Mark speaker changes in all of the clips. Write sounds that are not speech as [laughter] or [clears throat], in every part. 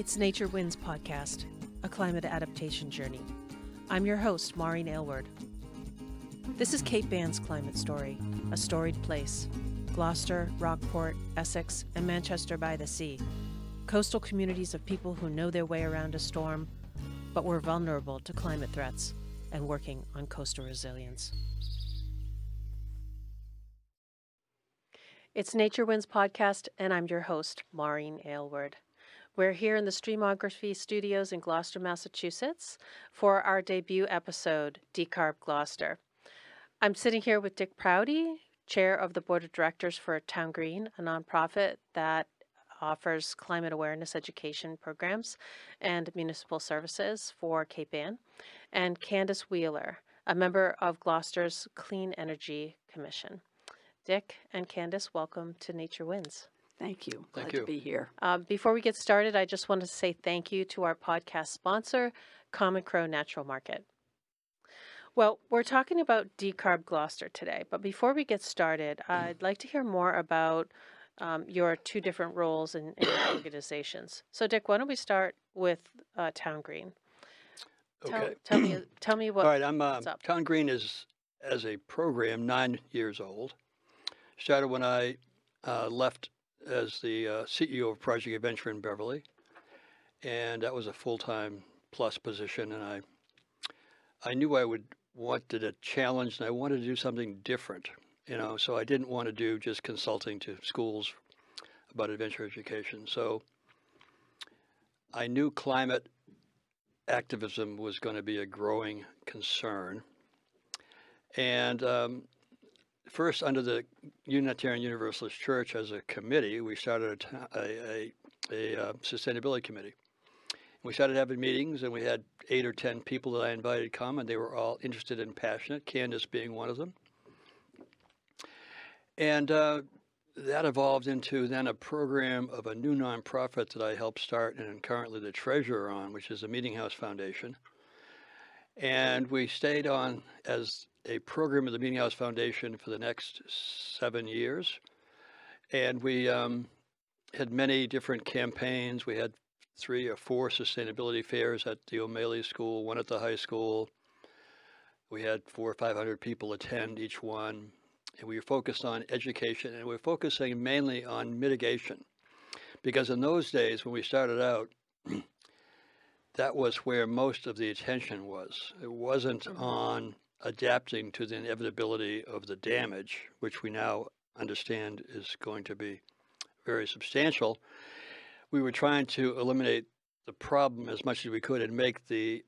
Speaker 1: It's Nature Wins podcast, a climate adaptation journey. I'm your host, Maureen Aylward. This is Cape Ann's climate story, a storied place. Gloucester, Rockport, Essex, and Manchester by the Sea. Coastal communities of people who know their way around a storm, but were vulnerable to climate threats and working on coastal resilience. It's Nature Wins podcast, and I'm your host, Maureen Aylward. We're here in the Streamography Studios in Gloucester, Massachusetts for our debut episode, Decarb Gloucester. I'm sitting here with Dick Prouty, chair of the board of directors for Town Green, a nonprofit that offers climate awareness education programs and municipal services for Cape Ann, and Candace Wheeler, a member of Gloucester's Clean Energy Commission. Dick and Candace, welcome to Nature Wins.
Speaker 2: Thank you. Glad
Speaker 3: Thank
Speaker 2: to
Speaker 3: you.
Speaker 2: be here.
Speaker 1: Uh, before we get started, I just wanted to say thank you to our podcast sponsor, Common Crow Natural Market. Well, we're talking about Decarb Gloucester today, but before we get started, I'd like to hear more about um, your two different roles in, in organizations. So, Dick, why don't we start with uh, Town Green? Tell,
Speaker 3: Okay.
Speaker 1: tell me, [clears throat] tell me what.
Speaker 3: All right, I'm uh,
Speaker 1: what's up?
Speaker 3: Town Green is as a program nine years old. Started when I uh, left as the uh, CEO of Project Adventure in Beverly, and that was a full-time plus position. And I, I knew I would wanted a challenge, and I wanted to do something different. You know, so I didn't want to do just consulting to schools about adventure education. So I knew climate activism was going to be a growing concern. And um, first, under the Unitarian Universalist Church as a committee, we started a, a, a, a uh, sustainability committee. We started having meetings, and we had eight or ten people that I invited come, and they were all interested and passionate, Candace being one of them. And uh, that evolved into then a program of a new nonprofit that I helped start and am currently the treasurer on, which is the Meeting House Foundation. And we stayed on as a program of the Meeting House Foundation for the next seven years. And we um, had many different campaigns. We had three or four sustainability fairs at the O'Malley School, one at the high school. We had four or 500 people attend each one and we were focused on education and we were focusing mainly on mitigation because in those days when we started out that was where most of the attention was it wasn't
Speaker 1: Mhm.
Speaker 3: on adapting to the inevitability of the damage which we now understand is going to be very substantial we were trying to eliminate the problem as much as we could and make the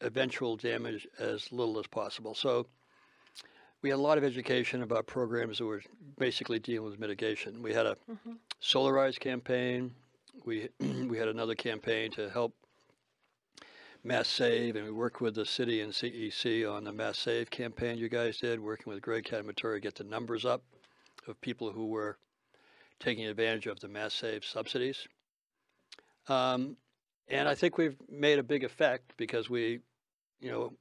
Speaker 3: eventual damage as little as possible so we had a lot of education about programs that were basically dealing with mitigation. We had a
Speaker 1: Mhm.
Speaker 3: Solarize campaign. We [clears throat] we had another campaign to help Mass Save, and we worked with the city and CEC on the Mass Save campaign you guys did, working with Greg Cademartori to get the numbers up of people who were taking advantage of the Mass Save subsidies. Um, and I think we've made a big effect because we, you know,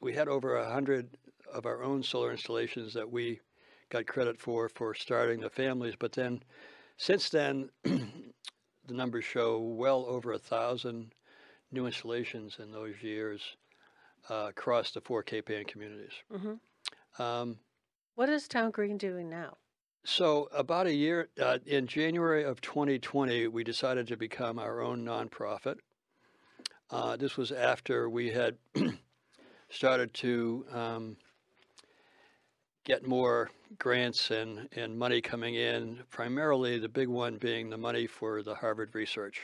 Speaker 3: we had over a hundred of our own solar installations that we got credit for for starting the families. But then, since then, [clears throat] the numbers show well over a thousand new installations in those years uh, across the four Cape Ann communities.
Speaker 1: Mhm.
Speaker 3: Um,
Speaker 1: What is Town Green doing now?
Speaker 3: so about a year uh, in January of 2020, we decided to become our own nonprofit. Uh, this was after we had [clears throat] started to um, get more grants and, and money coming in, primarily the big one being the money for the Harvard research.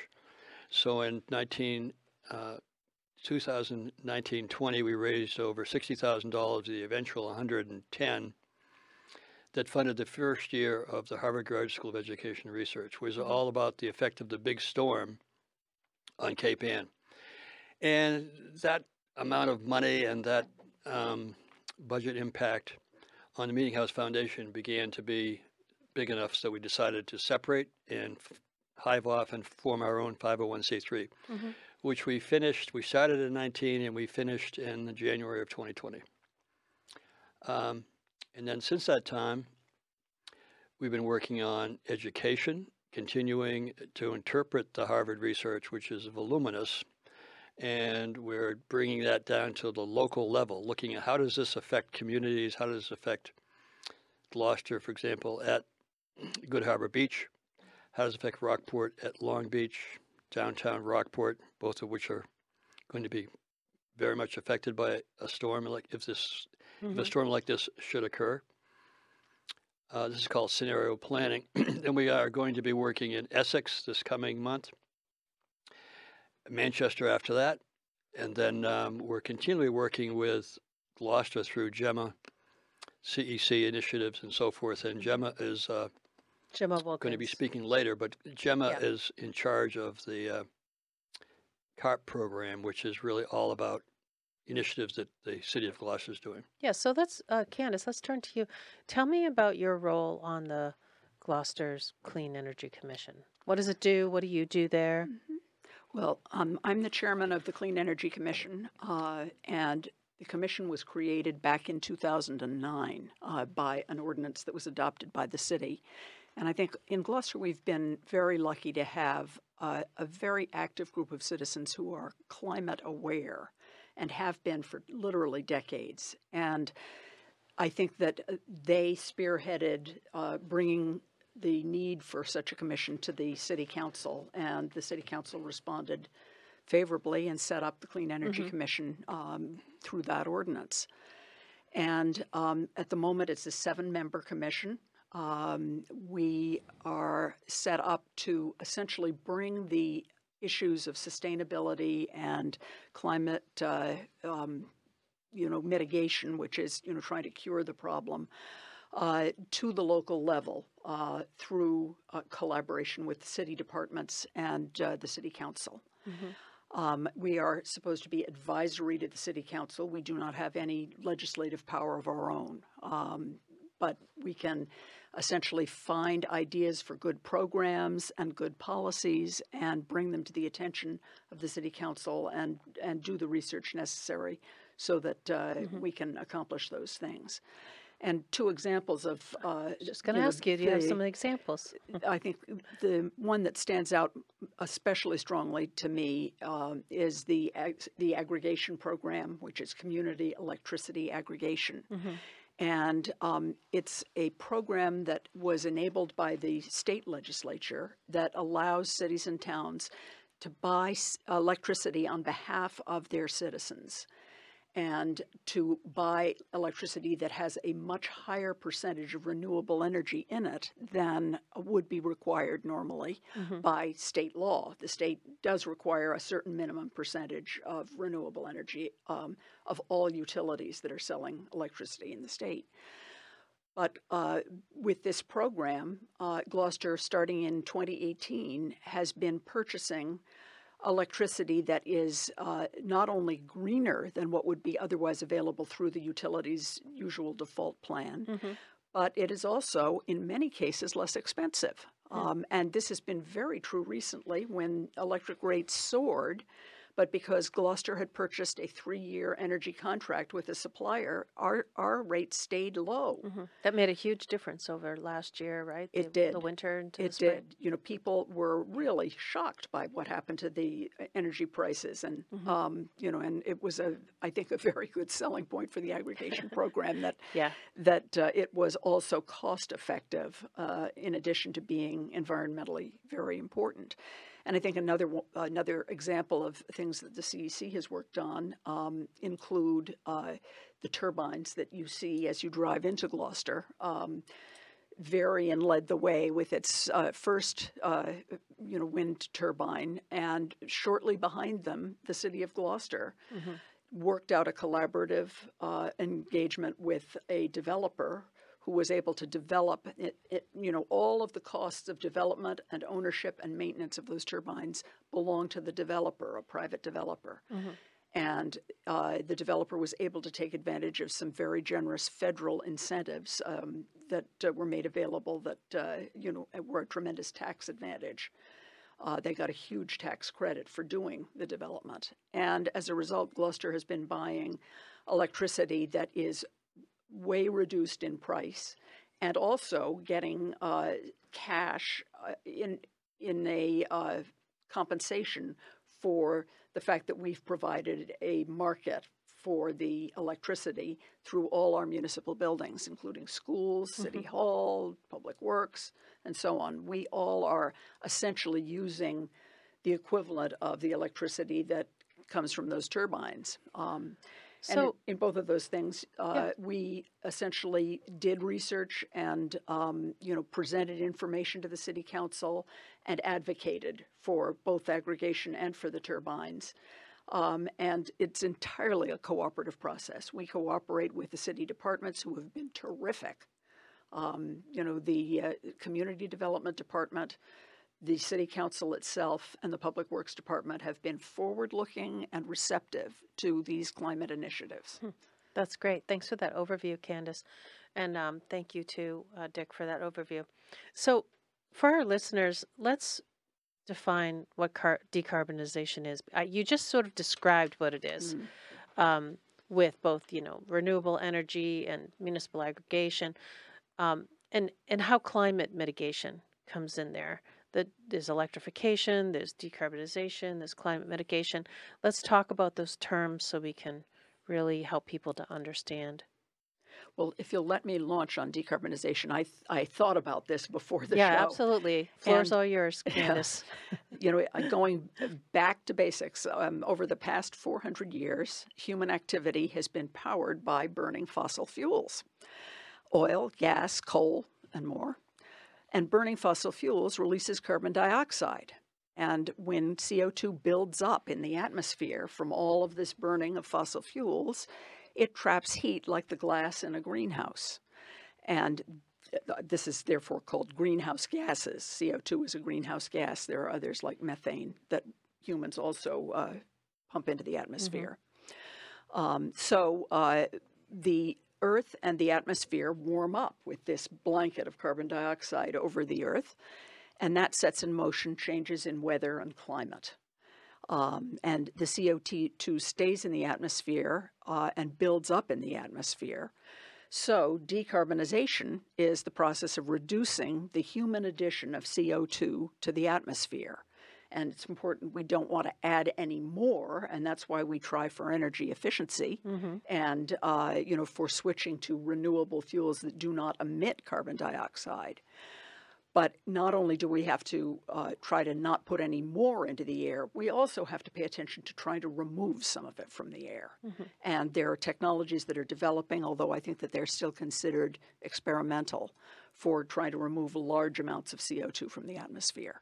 Speaker 3: So in 19, uh, 2019-20, we raised over $60,000, of the eventual 110 that funded the first year of the Harvard Graduate School of Education Research, was all about the effect of the big storm on Cape Ann. And that amount of money and that um, budget impact on the Meeting House Foundation began to be big enough so we decided to separate and f- hive off and form our own 501c3,
Speaker 1: Mhm.
Speaker 3: Which we finished. We started in 19 and we finished in January of 2020. Um, and then since that time, we've been working on education continuing to interpret the Harvard research, which is voluminous, and we're bringing that down to the local level, looking at how does this affect communities, how does this affect Gloucester, for example, at Good Harbor Beach, how does it affect Rockport at Long Beach, downtown Rockport, both of which are going to be very much affected by a storm like if this if a
Speaker 1: Mhm.
Speaker 3: storm like this should occur. Uh, this is called scenario planning, [clears throat] and we are going to be working in Essex this coming month, Manchester after that, and then um, we're continually working with Gloucester through Gemma, CEC initiatives, and so forth. And Gemma is uh,
Speaker 1: Gemma
Speaker 3: going to be speaking later, but Gemma
Speaker 1: Yeah.
Speaker 3: is in charge of the uh, CARP program, which is really all about initiatives that the city of Gloucester is doing.
Speaker 1: Yeah, so let's, uh, Candace, let's turn to you. Tell me about your role on the Gloucester's Clean Energy Commission. What does it do? What do you do there?
Speaker 2: Well, um, I'm the chairman of the Clean Energy Commission, uh, and the commission was created back in 2009 uh, by an ordinance that was adopted by the city. And I think in Gloucester, we've been very lucky to have uh, a very active group of citizens who are climate aware and have been for literally decades. And I think that uh, they spearheaded uh, bringing the need for such a commission to the city council, and the city council responded favorably and set up the Clean Energy Commission um, through that ordinance. And um, at the moment, it's a seven-member commission. Um, we are set up to essentially bring the issues of sustainability and climate, uh, um, you know, mitigation, which is you know trying to cure the problem, uh, to the local level uh, through uh, collaboration with city departments and uh, the city council. Um, we are supposed to be advisory to the city council. We do not have any legislative power of our own, um, but we can essentially find ideas for good programs and good policies and bring them to the attention of the city council and and do the research necessary so that uh, we can accomplish those things. And two examples of uh,
Speaker 1: Just going to
Speaker 2: know,
Speaker 1: ask you, do you have
Speaker 2: the-
Speaker 1: some examples?
Speaker 2: I think the one that stands out especially strongly to me um, is the ag- the aggregation program, which is community electricity aggregation. And um, it's a program that was enabled by the state legislature that allows cities and towns to buy electricity on behalf of their citizens and to buy electricity that has a much higher percentage of renewable energy in it than would be required normally by state law. The state does require a certain minimum percentage of renewable energy um, of all utilities that are selling electricity in the state. But uh, with this program, uh, Gloucester, starting in 2018, has been purchasing electricity that is uh, not only greener than what would be otherwise available through the utilities' usual default plan, but it is also, in many cases, less expensive. Um, and this has been very true recently when electric rates soared. But because Gloucester had purchased a three-year energy contract with a supplier, our, our rate stayed low.
Speaker 1: Mhm. That made a huge difference over last year, right?
Speaker 2: It
Speaker 1: the,
Speaker 2: did.
Speaker 1: The winter into
Speaker 2: It did. You know, people were really shocked by what happened to the uh, energy prices, and
Speaker 1: Mm-hmm.
Speaker 2: um, you know, and it was a, I think, a very [laughs] good selling point for the aggregation [laughs] program that
Speaker 1: Yeah.
Speaker 2: that uh, it was also cost effective, uh, in addition to being environmentally very important. And I think another another example of things that the CEC has worked on um, include uh, the turbines that you see as you drive into Gloucester. Um, Varian led the way with its uh, first, uh, you know, wind turbine, and shortly behind them, the city of Gloucester worked out a collaborative uh, engagement with a developer who was able to develop it, it, you know all of the costs of development and ownership and maintenance of those turbines belong to the developer a private developer. And uh, the developer was able to take advantage of some very generous federal incentives um, that uh, were made available that uh, you know were a tremendous tax advantage. Uh, they got a huge tax credit for doing the development. And as a result, Gloucester has been buying electricity that is way reduced in price and also getting uh, cash uh, in in a uh, compensation for the fact that we've provided a market for the electricity through all our municipal buildings, including schools, city hall, public works, and so on. We all are essentially using the equivalent of the electricity that comes from those turbines. Um, and in,
Speaker 1: So,
Speaker 2: in both of those things, uh, we essentially did research and um, you know presented information to the city council and advocated for both aggregation and for the turbines. Um, and it's entirely a cooperative process. We cooperate with the city departments who have been terrific. Um, you know, the uh, community development department, the city council itself, and the public works department have been forward-looking and receptive to these climate initiatives.
Speaker 1: that's great. Thanks for that overview, Candace. And um, thank you to uh, Dick for that overview. So, for our listeners, let's define what car- decarbonization is. Uh, you just sort of described what it is.
Speaker 2: Mm.
Speaker 1: um, with both you know renewable energy and municipal aggregation, um, and and how climate mitigation comes in there. That there's electrification, there's decarbonization, there's climate mitigation. Let's talk about those terms so we can really help people to understand.
Speaker 2: Well, if you'll let me launch on decarbonization, I th- I thought about this before the
Speaker 1: yeah,
Speaker 2: show.
Speaker 1: absolutely. Floor's
Speaker 2: And-
Speaker 1: all yours, [laughs]
Speaker 2: Yeah.
Speaker 1: Candace.
Speaker 2: You know, going back to basics, um, over the past 400 years, human activity has been powered by burning fossil fuels oil, gas, coal, and more. And burning fossil fuels releases carbon dioxide. And when CO2 builds up in the atmosphere from all of this burning of fossil fuels, it traps heat like the glass in a greenhouse. And this is therefore called greenhouse gases. CO2 is a greenhouse gas. There are others like methane that humans also uh, pump into the atmosphere. Um, so uh, the Earth and the atmosphere warm up with this blanket of carbon dioxide over the Earth, and that sets in motion changes in weather and climate. Um, and the CO2 stays in the atmosphere uh, and builds up in the atmosphere. So, decarbonization is the process of reducing the human addition of CO2 to the atmosphere. And it's important we don't want to add any more, and that's why we try for energy efficiency and uh, you know for switching to renewable fuels that do not emit carbon dioxide. But not only do we have to uh, try to not put any more into the air, we also have to pay attention to trying to remove some of it from the air. And there are technologies that are developing, although I think that they're still considered experimental for trying to remove large amounts of CO2 from the atmosphere.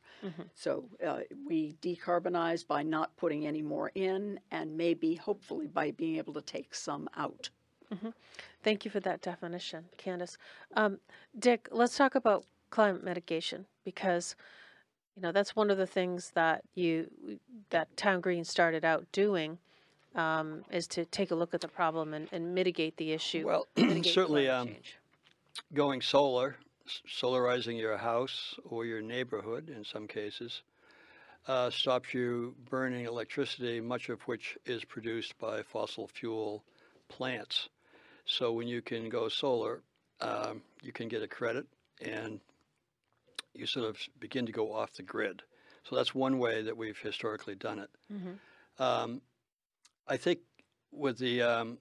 Speaker 2: So uh, we decarbonize by not putting any more in, and maybe, hopefully, by being able to take some out.
Speaker 1: Thank you for that definition, Candace. Um, Dick, let's talk about climate mitigation because you know that's one of the things that you that Town Green started out doing um, is to take a look at the problem and, and mitigate the issue.
Speaker 3: Well, [clears throat] certainly um, going solar, s- solarizing your house or your neighborhood in some cases, uh, stops you burning electricity, much of which is produced by fossil fuel plants. So when you can go solar, um, you can get a credit and you sort of begin to go off the grid. So that's one way that we've historically done it.
Speaker 1: Mhm.
Speaker 3: Um, I think with the um,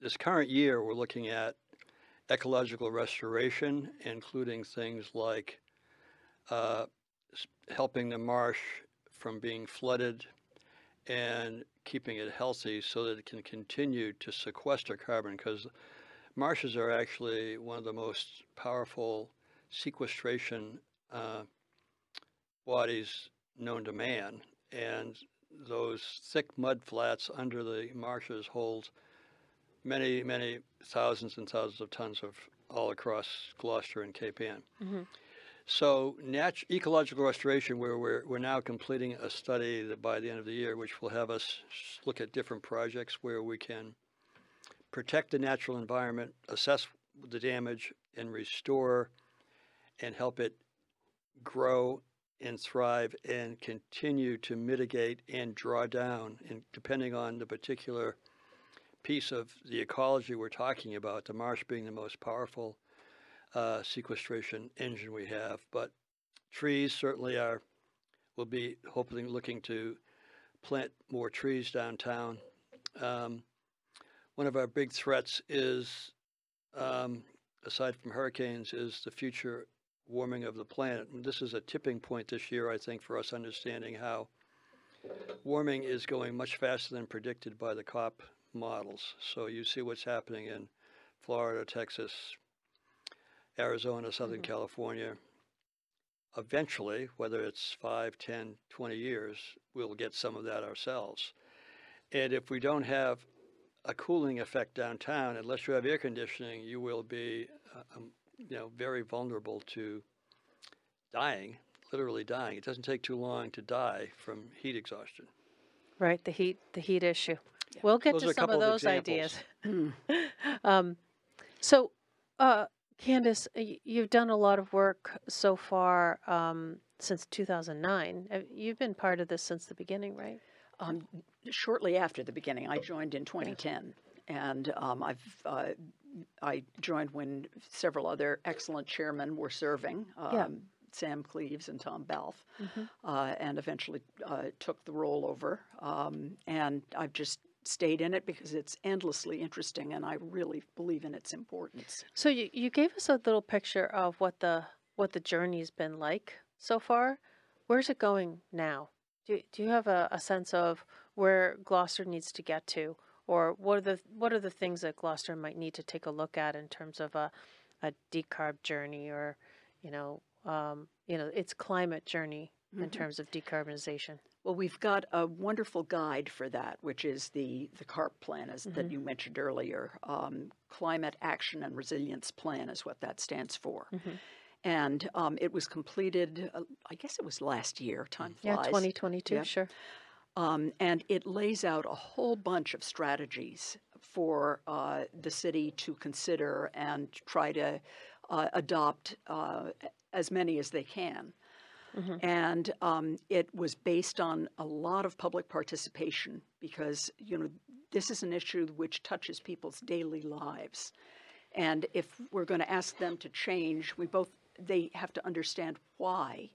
Speaker 3: this current year, we're looking at ecological restoration, including things like uh, helping the marsh from being flooded and keeping it healthy so that it can continue to sequester carbon because marshes are actually one of the most powerful sequestration uh, bodies known to man. And those thick mud flats under the marshes hold many, many thousands and thousands of tons of all across Gloucester and Cape Ann.
Speaker 1: Mhm.
Speaker 3: So, nat- ecological restoration, where we're, we're now completing a study that by the end of the year, which will have us look at different projects where we can protect the natural environment, assess the damage, and restore and help it grow and thrive and continue to mitigate and draw down, and depending on the particular piece of the ecology we're talking about, the marsh being the most powerful uh, sequestration engine we have. But trees certainly are. We'll be hopefully looking to plant more trees downtown. Um, one of our big threats is, um, aside from hurricanes, is the future warming of the planet. And this is a tipping point this year, I think, for us understanding how warming is going much faster than predicted by the COP models. So you see what's happening in Florida, Texas, Arizona, Southern California. Eventually, whether it's 5, 10, 20 years, we'll get some of that ourselves. And if we don't have a cooling effect downtown, unless you have air conditioning, you will be, uh, um, you know, very vulnerable to dying, literally dying. It doesn't take too long to die from heat exhaustion.
Speaker 1: Right, the heat, the heat issue. We'll get
Speaker 3: Those
Speaker 1: to some of
Speaker 3: couple of
Speaker 1: those ideas.
Speaker 3: examples. [laughs]
Speaker 1: um, so, uh, Candace, y- you've done a lot of work so far um, since 2009. Uh, You've been part of this since the beginning, right?
Speaker 2: Um, shortly after the beginning, I joined in 2010, and um, I've uh, I joined when several other excellent chairmen were serving. Um,
Speaker 1: Yeah.
Speaker 2: Sam Cleaves and Tom Balfe,
Speaker 1: Mhm.
Speaker 2: uh, and eventually uh, took the role over. Um, and I've just stayed in it because it's endlessly interesting, and I really believe in its importance.
Speaker 1: So you, you gave us a little picture of what the what the journey's been like so far. Where's it going now? Do, do you have a, a sense of where Gloucester needs to get to, or what are the what are the things that Gloucester might need to take a look at in terms of a a decarb journey, or you know um, you know its climate journey in
Speaker 2: Mhm.
Speaker 1: terms of decarbonization?
Speaker 2: Well, we've got a wonderful guide for that, which is the the CARP plan, as that you mentioned earlier. Um, Climate Action and Resilience Plan is what that stands for,
Speaker 1: Mhm.
Speaker 2: and um, it was completed. Uh, I guess it was last year. Time flies.
Speaker 1: Yeah,
Speaker 2: flies.
Speaker 1: 2022,
Speaker 2: Yep.
Speaker 1: sure.
Speaker 2: Um, and it lays out a whole bunch of strategies for uh, the city to consider and try to uh, adopt uh, as many as they can.
Speaker 1: Mhm.
Speaker 2: And um, it was based on a lot of public participation because, you know, this is an issue which touches people's daily lives. And if we're going to ask them to change, we both, they have to understand why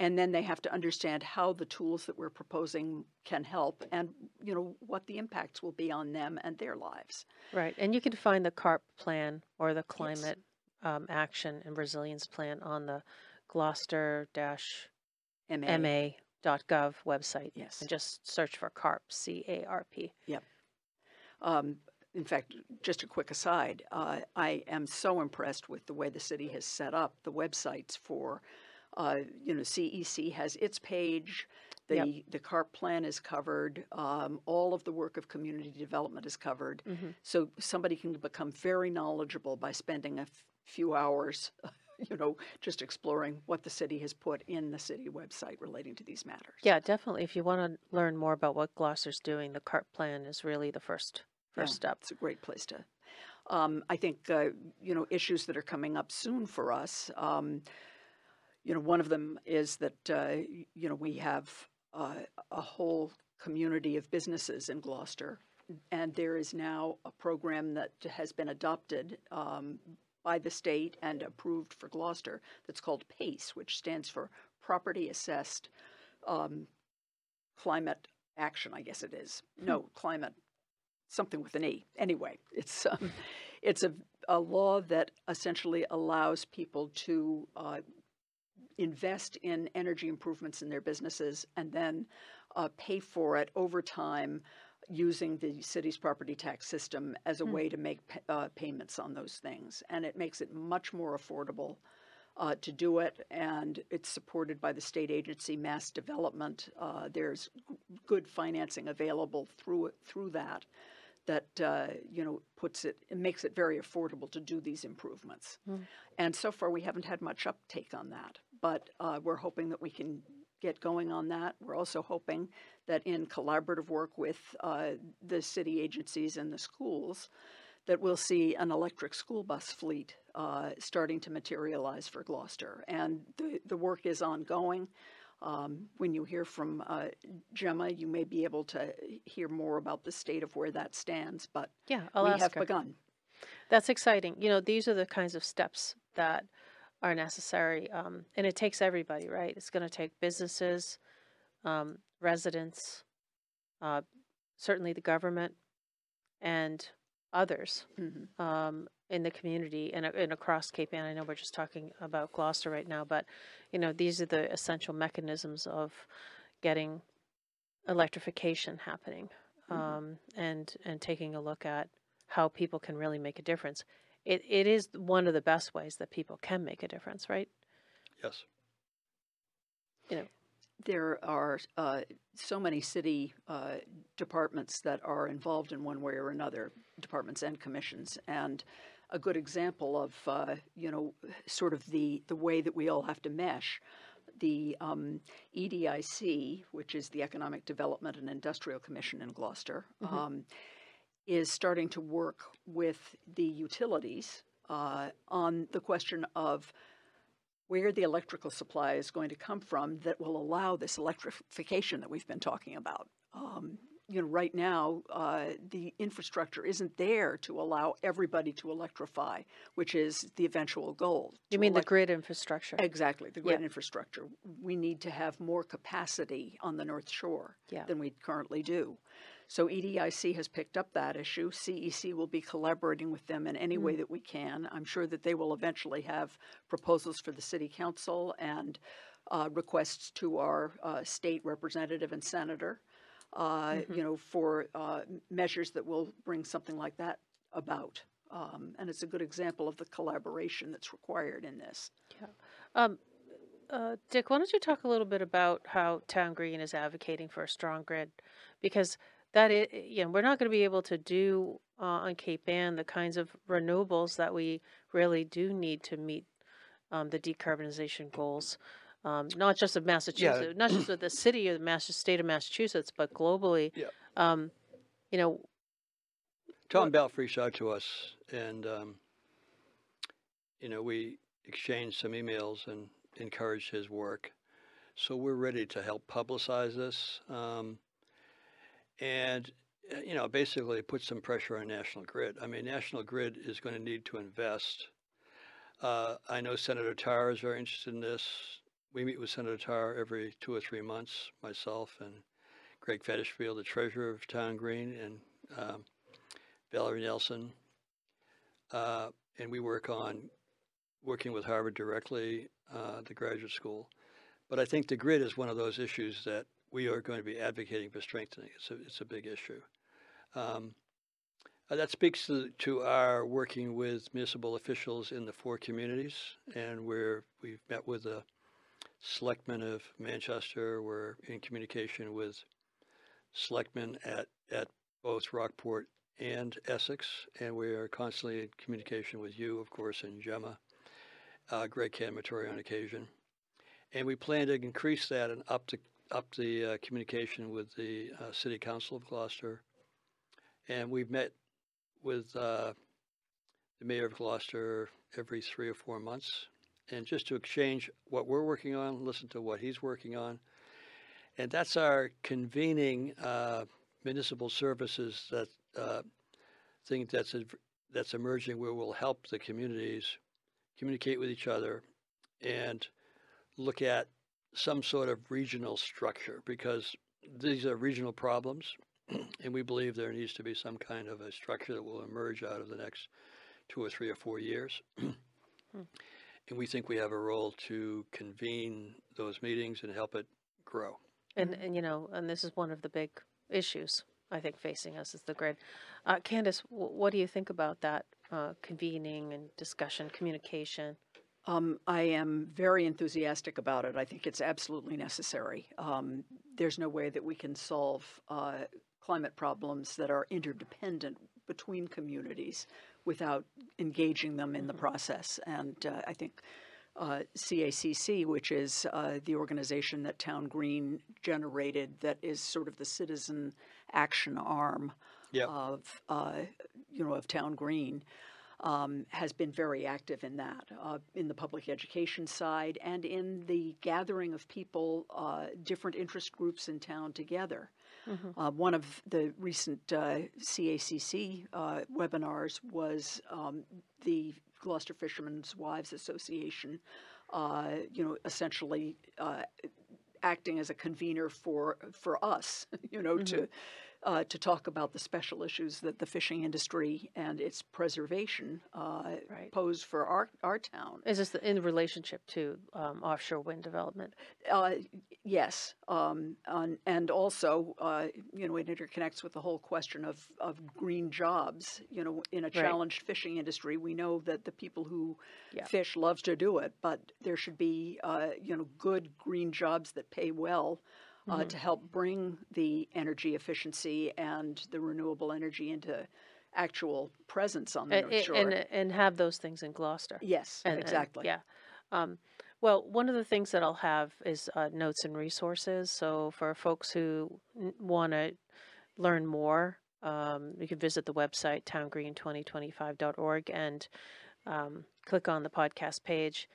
Speaker 2: and then they have to understand how the tools that we're proposing can help and you know what the impacts will be on them and their lives
Speaker 1: Right, and you can find the CARP plan or the climate um, action and resilience plan on the. Gloucester-ma.gov website.
Speaker 2: Yes.
Speaker 1: And just search for CARP, C-A-R-P.
Speaker 2: Um, in fact, just a quick aside, uh, I am so impressed with the way the city has set up the websites for, uh, you know, CEC has its page, the,
Speaker 1: Yep.
Speaker 2: the CARP plan is covered, um, all of the work of community development is covered.
Speaker 1: Mhm.
Speaker 2: So somebody can become very knowledgeable by spending a few hours, you know, just exploring what the city has put in the city website relating to these matters.
Speaker 1: Yeah, definitely. If you want to learn more about what Gloucester's doing, the CARP plan is really the first first
Speaker 2: Yeah,
Speaker 1: step.
Speaker 2: It's a great place to. Um, I think uh, you know issues that are coming up soon for us. Um, you know, one of them is that uh, you know we have uh, a whole community of businesses in Gloucester, and there is now a program that has been adopted um, by the state and approved for Gloucester that's called PACE, which stands for Property Assessed um, Climate Action. I guess it is. No, climate something with an E. Anyway, it's um, it's a, a law that essentially allows people to uh, invest in energy improvements in their businesses and then uh, pay for it over time using the city's property tax system as a
Speaker 1: Hmm.
Speaker 2: way to make pa- uh, payments on those things. And it makes it much more affordable uh, to do it, and it's supported by the state agency Mass Development. Uh, there's good financing available through it, through that that uh, you know puts it, it makes it very affordable to do these improvements.
Speaker 1: Mm.
Speaker 2: And so far, we haven't had much uptake on that, but uh, we're hoping that we can get going on that. We're also hoping that in collaborative work with uh, the city agencies and the schools, that we'll see an electric school bus fleet uh, starting to materialize for Gloucester. And the, the work is ongoing. Um, when you hear from uh, Gemma, you may be able to hear more about the state of where that stands, but
Speaker 1: Yeah, I'll
Speaker 2: we have
Speaker 1: her.
Speaker 2: begun.
Speaker 1: That's exciting. You know, these are the kinds of steps that are necessary, um, and it takes everybody, right? It's going to take businesses, um, residents, uh, certainly the government, and others
Speaker 2: Mhm.
Speaker 1: um, in the community and, a- and across Cape Ann. I know we're just talking about Gloucester right now, but you know these are the essential mechanisms of getting electrification happening
Speaker 2: Mhm.
Speaker 1: um, and and taking a look at how people can really make a difference. It it is one of the best ways that people can make a difference, right?
Speaker 3: Yes.
Speaker 2: You know, There are uh, so many city uh, departments that are involved in one way or another, departments and commissions, and a good example of uh, you know sort of the the way that we all have to mesh. The um, EDIC, which is the Economic Development and Industrial Commission in Gloucester,
Speaker 1: Mhm.
Speaker 2: um, is starting to work with the utilities uh, on the question of where the electrical supply is going to come from that will allow this electrification that we've been talking about. Um, you know, right now, uh, the infrastructure isn't there to allow everybody to electrify, which is the eventual goal.
Speaker 1: You mean the grid infrastructure?
Speaker 2: Exactly, the grid
Speaker 1: Yeah.
Speaker 2: infrastructure. We need to have more capacity on the North Shore
Speaker 1: Yeah.
Speaker 2: than we currently do. So EDIC has picked up that issue. CEC will be collaborating with them in any way that we can. I'm sure that they will eventually have proposals for the city council and uh, requests to our uh, state representative and senator, uh, you know, for uh, measures that will bring something like that about. Um, and it's a good example of the collaboration that's required in this.
Speaker 1: Um, uh, Dick, why don't you talk a little bit about how Town Green is advocating for a strong grid? Because that is, you know, we're not going to be able to do uh, on Cape Ann the kinds of renewables that we really do need to meet um, the decarbonization goals. Um, not just of Massachusetts, not just of the city or the Mass- state of Massachusetts, but globally.
Speaker 3: Yeah.
Speaker 1: Um, you know,
Speaker 3: Tom Balfe reached out to us, and um, you know we exchanged some emails and encouraged his work. So we're ready to help publicize this, um, and uh, you know basically put some pressure on National Grid. I mean, National Grid is going to need to invest. Uh, I know Senator Tarr is very interested in this. We meet with Senator Tarr every two or three months, myself and Greg Federspiel, the treasurer of Town Green, and um, Valerie Nelson, uh, and we work on working with Harvard directly, uh, the graduate school. But I think the grid is one of those issues that we are going to be advocating for strengthening. It's a, it's a big issue. Um, uh, that speaks to, to our working with municipal officials in the four communities, and where we've met with the selectmen of Manchester. We're in communication with selectmen at, at both Rockport and Essex, and we are constantly in communication with you, of course, and Gemma, uh, Greg Cademartori on occasion. And we plan to increase that and up to up the uh, communication with the uh, City Council of Gloucester. And we've met with uh, the Mayor of Gloucester every three or four months, and just to exchange what we're working on, listen to what he's working on. And that's our convening uh, municipal services that uh, thing that's that's emerging where we'll help the communities communicate with each other and look at some sort of regional structure because these are regional problems [clears throat] and we believe there needs to be some kind of a structure that will emerge out of the next two or three or four years [clears throat] and we think we have a role to convene those meetings and help it grow
Speaker 1: And, and you know, and this is one of the big issues I think facing us is the grid. Uh, Candace, w- what do you think about that uh, convening and discussion, communication?
Speaker 2: Um, I am very enthusiastic about it. I think it's absolutely necessary. Um, there's no way that we can solve uh, climate problems that are interdependent between communities without engaging them in the process. And uh, I think uh, CACC, which is uh, the organization that Town Green generated, that is sort of the citizen action arm
Speaker 3: Yeah.
Speaker 2: of uh, you know of Town Green. Um, has been very active in that, uh, in the public education side and in the gathering of people, uh, different interest groups in town together.
Speaker 1: Mhm.
Speaker 2: Uh, one of the recent uh, CACC uh, webinars was um, the Gloucester Fishermen's Wives Association, uh, you know, essentially uh, acting as a convener for for us, [laughs] you know, to uh, to talk about the special issues that the fishing industry and its preservation uh,
Speaker 1: Right.
Speaker 2: pose for our our town.
Speaker 1: Is this in relationship to um, offshore wind development?
Speaker 2: Uh, yes, um, and, and also, uh, you know, it interconnects with the whole question of, of green jobs. You know, in a challenged fishing industry, we know that the people who
Speaker 1: Yeah.
Speaker 2: fish loves to do it, but there should be, uh, you know, good green jobs that pay well. Uh,
Speaker 1: Mhm.
Speaker 2: To help bring the energy efficiency and the renewable energy into actual presence on the
Speaker 1: A-
Speaker 2: North Shore.
Speaker 1: and and have those things in Gloucester.
Speaker 2: yes,
Speaker 1: And- and-
Speaker 2: exactly.
Speaker 1: yeah. Um, well, one of the things that I'll have is uh, notes and resources. So for folks who want to learn more, um, you can visit the website towngreen2025.org and um, click on the podcast page,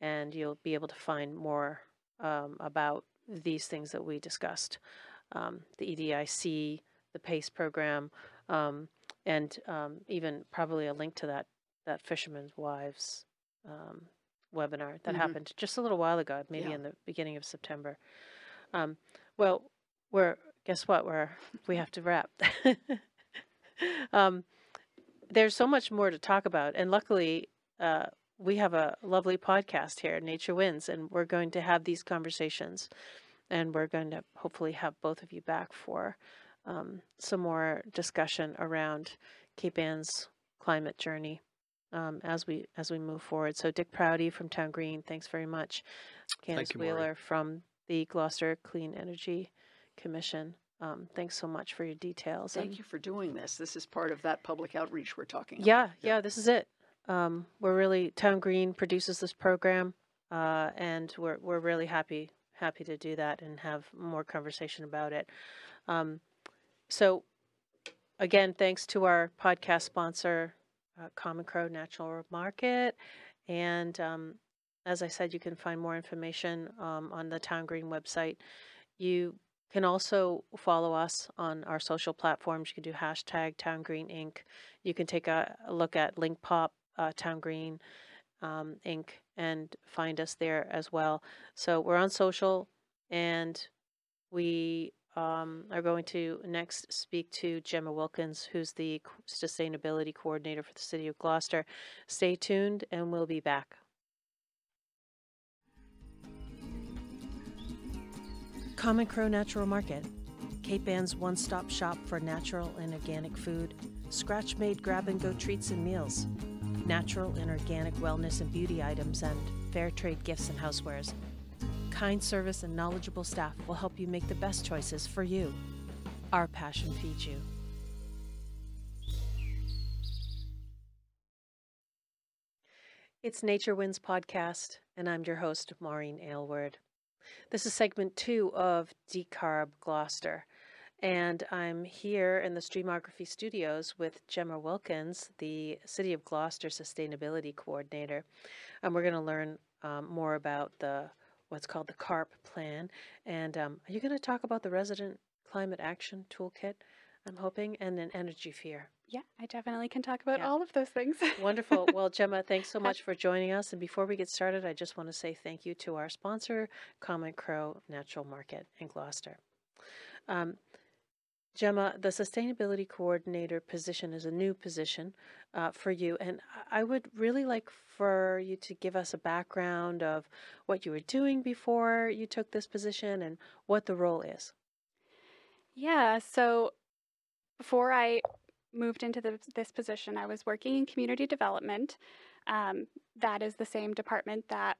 Speaker 1: and you'll be able to find more um, about these things that we discussed um, the EDIC, the PACE program, um, and um, even probably a link to that, that Fisherman's Wives um, webinar that
Speaker 2: Mhm.
Speaker 1: happened just a little while ago, maybe
Speaker 2: Yeah.
Speaker 1: in the beginning of September. Um, well, we're guess what? We're we have to wrap. [laughs] um, there's so much more to talk about, and luckily, uh, we have a lovely podcast here, Nature Wins, and we're going to have these conversations, and we're going to hopefully have both of you back for um, some more discussion around Cape Ann's climate journey um, as we as we move forward. So Dick Prouty from Town Green, thanks very much. Candace
Speaker 3: you, Maureen.
Speaker 1: Wheeler from the Gloucester Clean Energy Commission. Um, thanks so much for your details.
Speaker 2: Thank
Speaker 1: and-
Speaker 2: you for doing this. This is part of that public outreach we're talking about.
Speaker 1: Yeah, yeah, this is it. Um, we're really Town Green produces this program, uh, and we're we're really happy happy to do that and have more conversation about it. Um, so, again, thanks to our podcast sponsor, uh, Common Crow Natural Market, and um, as I said, you can find more information um, on the Town Green website. You can also follow us on our social platforms. You can do hashtag Town Green Inc. You can take a, a look at Link Pop uh, Town Green um, Inc. and find us there as well. So we're on social, and we um, are going to next speak to Gemma Wilkens, who's the sustainability coordinator for the city of Gloucester. Stay tuned, and we'll be back. Common Crow Natural Market, Cape Ann's one stop shop for natural and organic food, scratch made grab and go treats and meals, natural and organic wellness and beauty items, and fair trade gifts and housewares. Kind service and knowledgeable staff will help you make the best choices for you. Our passion feeds you. It's Nature Wins podcast, and I'm your host, Maureen Aylward. This is segment two of Decarb Gloucester. And I'm here in the Streamography Studios with Gemma Wilkens, the City of Gloucester Sustainability Coordinator. And we're going to learn um, more about the what's called the CARP plan. And um, are you going to talk about the Resident Climate Action Toolkit? I'm hoping, and an energy fear.
Speaker 4: Yeah, I definitely can talk about
Speaker 1: Yeah.
Speaker 4: all of those things. [laughs]
Speaker 1: Wonderful. Well, Gemma, thanks so much for joining us. And before we get started, I just want to say thank you to our sponsor, Common Crow Natural Market in Gloucester. Um, Gemma, the sustainability coordinator position is a new position uh, for you, and I would really like for you to give us a background of what you were doing before you took this position and what the role is.
Speaker 4: yeah, so before I moved into the, this position, I was working in community development. Um, that is the same department that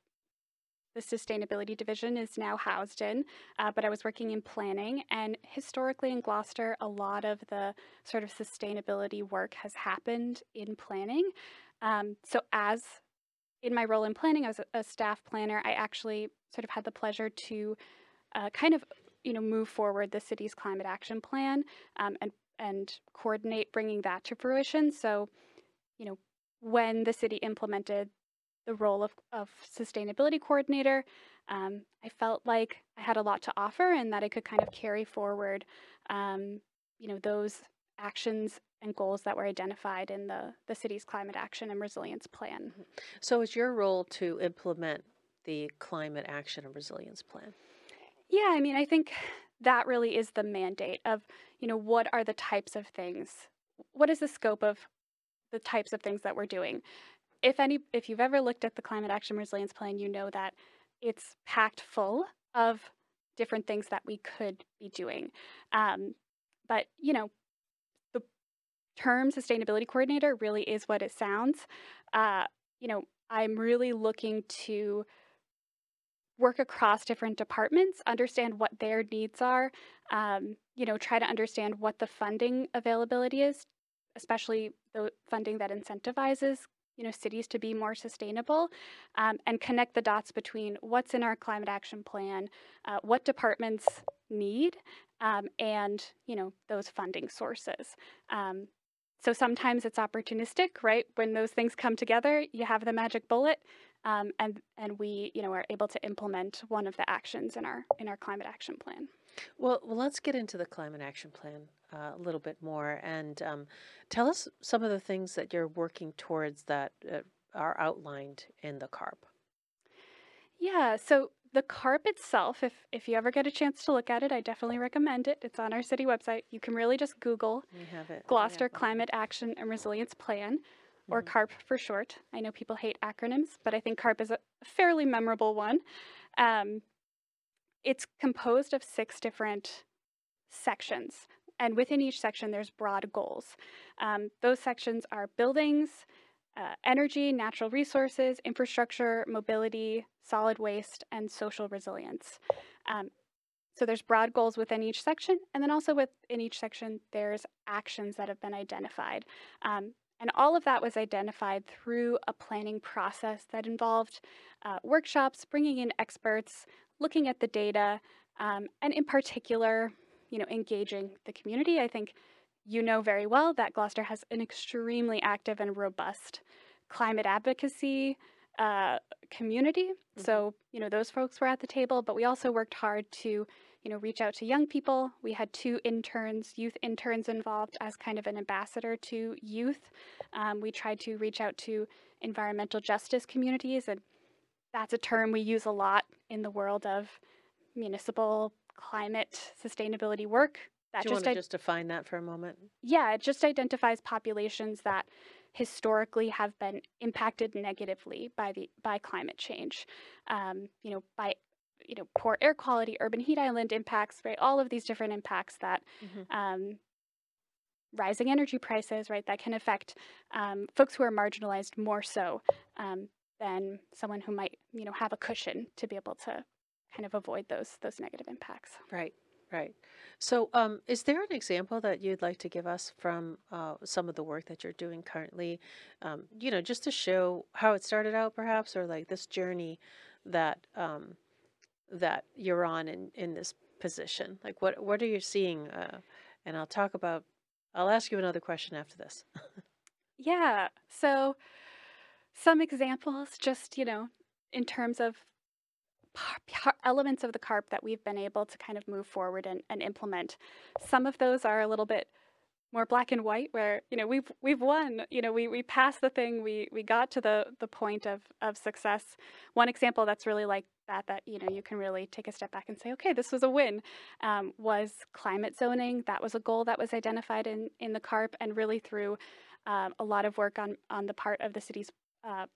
Speaker 4: the sustainability division is now housed in, uh, but I was working in planning. And historically in Gloucester, a lot of the sort of sustainability work has happened in planning. Um, so, as in my role in planning, I was a, a staff planner. I actually sort of had the pleasure to uh, kind of, you know, move forward the city's climate action plan um, and and coordinate bringing that to fruition. So, you know, when the city implemented the role of, of sustainability coordinator, um, I felt like I had a lot to offer and that I could kind of carry forward, um, you know, those actions and goals that were identified in the, the city's climate action and resilience plan.
Speaker 1: So it's your role to implement the climate action and resilience plan.
Speaker 4: Yeah, I mean, I think that really is the mandate of, you know, what are the types of things? What is the scope of the types of things that we're doing? If any if you've ever looked at the climate action resilience plan, you know that it's packed full of different things that we could be doing. Um, but, you know, the term sustainability coordinator really is what it sounds. Uh, you know, I'm really looking to work across different departments, understand what their needs are, um, you know, try to understand what the funding availability is, especially the funding that incentivizes you know cities to be more sustainable um, and connect the dots between what's in our climate action plan uh, what departments need um, and you know those funding sources. Um, so sometimes it's opportunistic right? When those things come together you have the magic bullet um, and and we you know are able to implement one of the actions in our in our climate action plan.
Speaker 1: Well, well let's get into the climate action plan uh, a little bit more and um, tell us some of the things that you're working towards that uh, are outlined in the CARP.
Speaker 4: Yeah, so the CARP itself, if if you ever get a chance to look at it, I definitely recommend it. It's on our city website. You can really just Google Gloucester Climate Action and Resilience Plan or mm-hmm. CARP for short. I know people hate acronyms, but I think CARP is a fairly memorable one. Um, it's composed of six different sections, and within each section, there's broad goals. Um, those sections are buildings, uh, energy, natural resources, infrastructure, mobility, solid waste, and social resilience. Um, so there's broad goals within each section, and then also within each section, there's actions that have been identified. Um, and all of that was identified through a planning process that involved uh, workshops, bringing in experts, looking at the data, um, and in particular, you know, engaging the community. I think you know very well that Gloucester has an extremely active and robust climate advocacy uh, community. Mm-hmm. So, you know, those folks were at the table, but we also worked hard to you know, reach out to young people. We had two interns, youth interns involved as kind of an ambassador to youth. Um, we tried to reach out to environmental justice communities, and that's a term we use a lot in the world of municipal climate sustainability work.
Speaker 1: That Do you just want to just define that for a moment?
Speaker 4: Yeah, it just identifies populations that historically have been impacted negatively by the by climate change. Um, you know, by you know, poor air quality, urban heat island impacts, right? All of these different impacts that mm-hmm. um, rising energy prices, right, that can affect um, folks who are marginalized more so um, than someone who might, you know, have a cushion to be able to kind of avoid those those negative impacts.
Speaker 1: Right. Right. So, um, is there an example that you'd like to give us from uh, some of the work that you're doing currently? Um, you know, just to show how it started out, perhaps, or like this journey that um, that you're on in, in this position? Like, what what are you seeing? Uh, and I'll talk about. I'll ask you another question after this.
Speaker 4: yeah. So, some examples, just you know, in terms of elements of the CARP that we've been able to kind of move forward and, and implement. Some of those are a little bit more black and white where you know we've we've won you know we we passed the thing we we got to the the point of of success one example that's really like that that you know you can really take a step back and say okay this was a win um, was climate zoning that was a goal that was identified in in the CARP and really through um, a lot of work on on the part of the city's uh,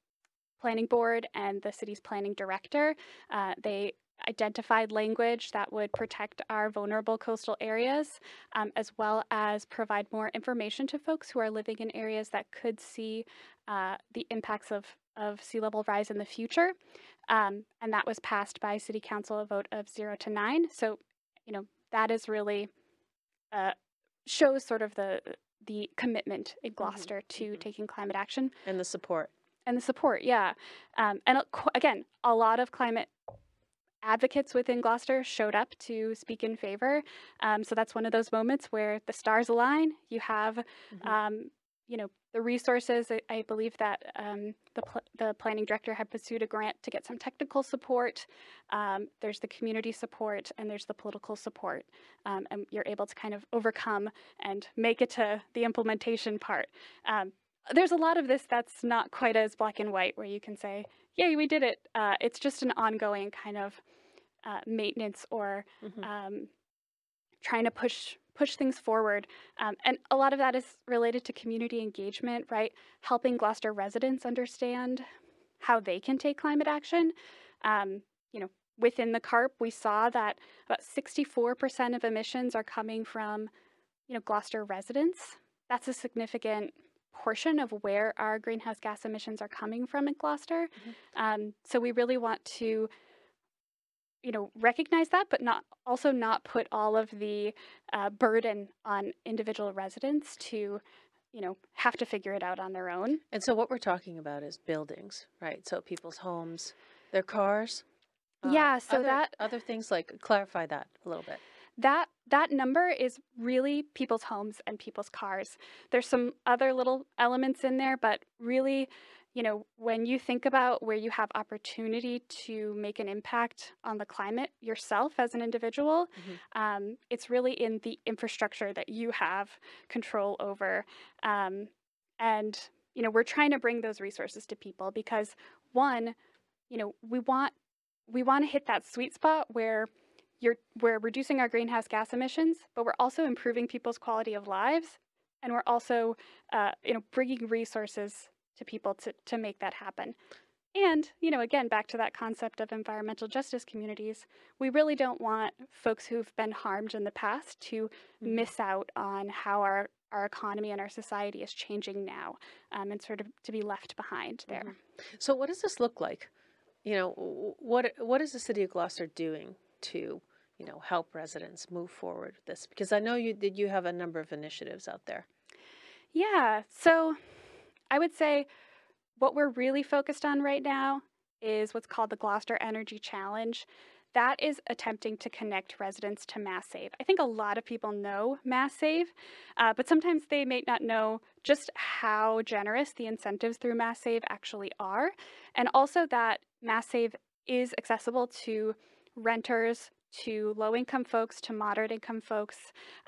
Speaker 4: planning board and the city's planning director uh, they identified language that would protect our vulnerable coastal areas, um, as well as provide more information to folks who are living in areas that could see uh, the impacts of, of sea level rise in the future. Um, and that was passed by City Council a vote of zero to nine. So, you know, that is really uh, shows sort of the the commitment in mm-hmm. Gloucester mm-hmm. to mm-hmm. taking climate action
Speaker 1: and the support
Speaker 4: and the support, yeah. Um, and again, a lot of climate advocates within Gloucester showed up to speak in favor. Um, so that's one of those moments where the stars align. You have, mm-hmm. um, you know, the resources, I, I believe that um, the, pl- the planning director had pursued a grant to get some technical support. Um, there's the community support and there's the political support. Um, and you're able to kind of overcome and make it to the implementation part. There's a lot of this that's not quite as black and white where you can say, yay, we did it. Uh, it's just an ongoing kind of uh, maintenance or
Speaker 1: Mhm.
Speaker 4: um, trying to push push things forward. Um, and a lot of that is related to community engagement, right? Helping Gloucester residents understand how they can take climate action. Um, you know, within the CARP, we saw that about 64% of emissions are coming from, you know, Gloucester residents. That's a significant portion of where our greenhouse gas emissions are coming from in Gloucester. Um, so we really want to you know recognize that but not also not put all of the uh, burden on individual residents to you know have to figure it out on their own
Speaker 1: And so what we're talking about is buildings, right? So people's homes, their cars. um,
Speaker 4: Yeah, so
Speaker 1: other,
Speaker 4: that-
Speaker 1: other things like clarify that a little bit.
Speaker 4: That that number is really people's homes and people's cars. There's some other little elements in there but really you know when you think about where you have opportunity to make an impact on the climate yourself as an individual um, it's really in the infrastructure that you have control over um, and you know we're trying to bring those resources to people because one you know we want we want to hit that sweet spot where you're we're reducing our greenhouse gas emissions but we're also improving people's quality of lives and we're also uh, you know bringing resources to people to, to make that happen and you know again back to that concept of environmental justice communities we really don't want folks who've been harmed in the past to
Speaker 1: Mhm.
Speaker 4: miss out on how our our economy and our society is changing now um, and sort of to be left behind there
Speaker 1: Mhm. So what does this look like? You know, what what is the city of Gloucester doing to, you know, help residents move forward with this? Because I know you did you have a number of initiatives out there.
Speaker 4: Yeah. So I would say what we're really focused on right now is what's called the Gloucester Energy Challenge. That is attempting to connect residents to Mass Save. I think a lot of people know Mass Save, uh, but sometimes they may not know just how generous the incentives through Mass Save actually are, and also that Mass Save is accessible to renters, to low income folks, to moderate income folks,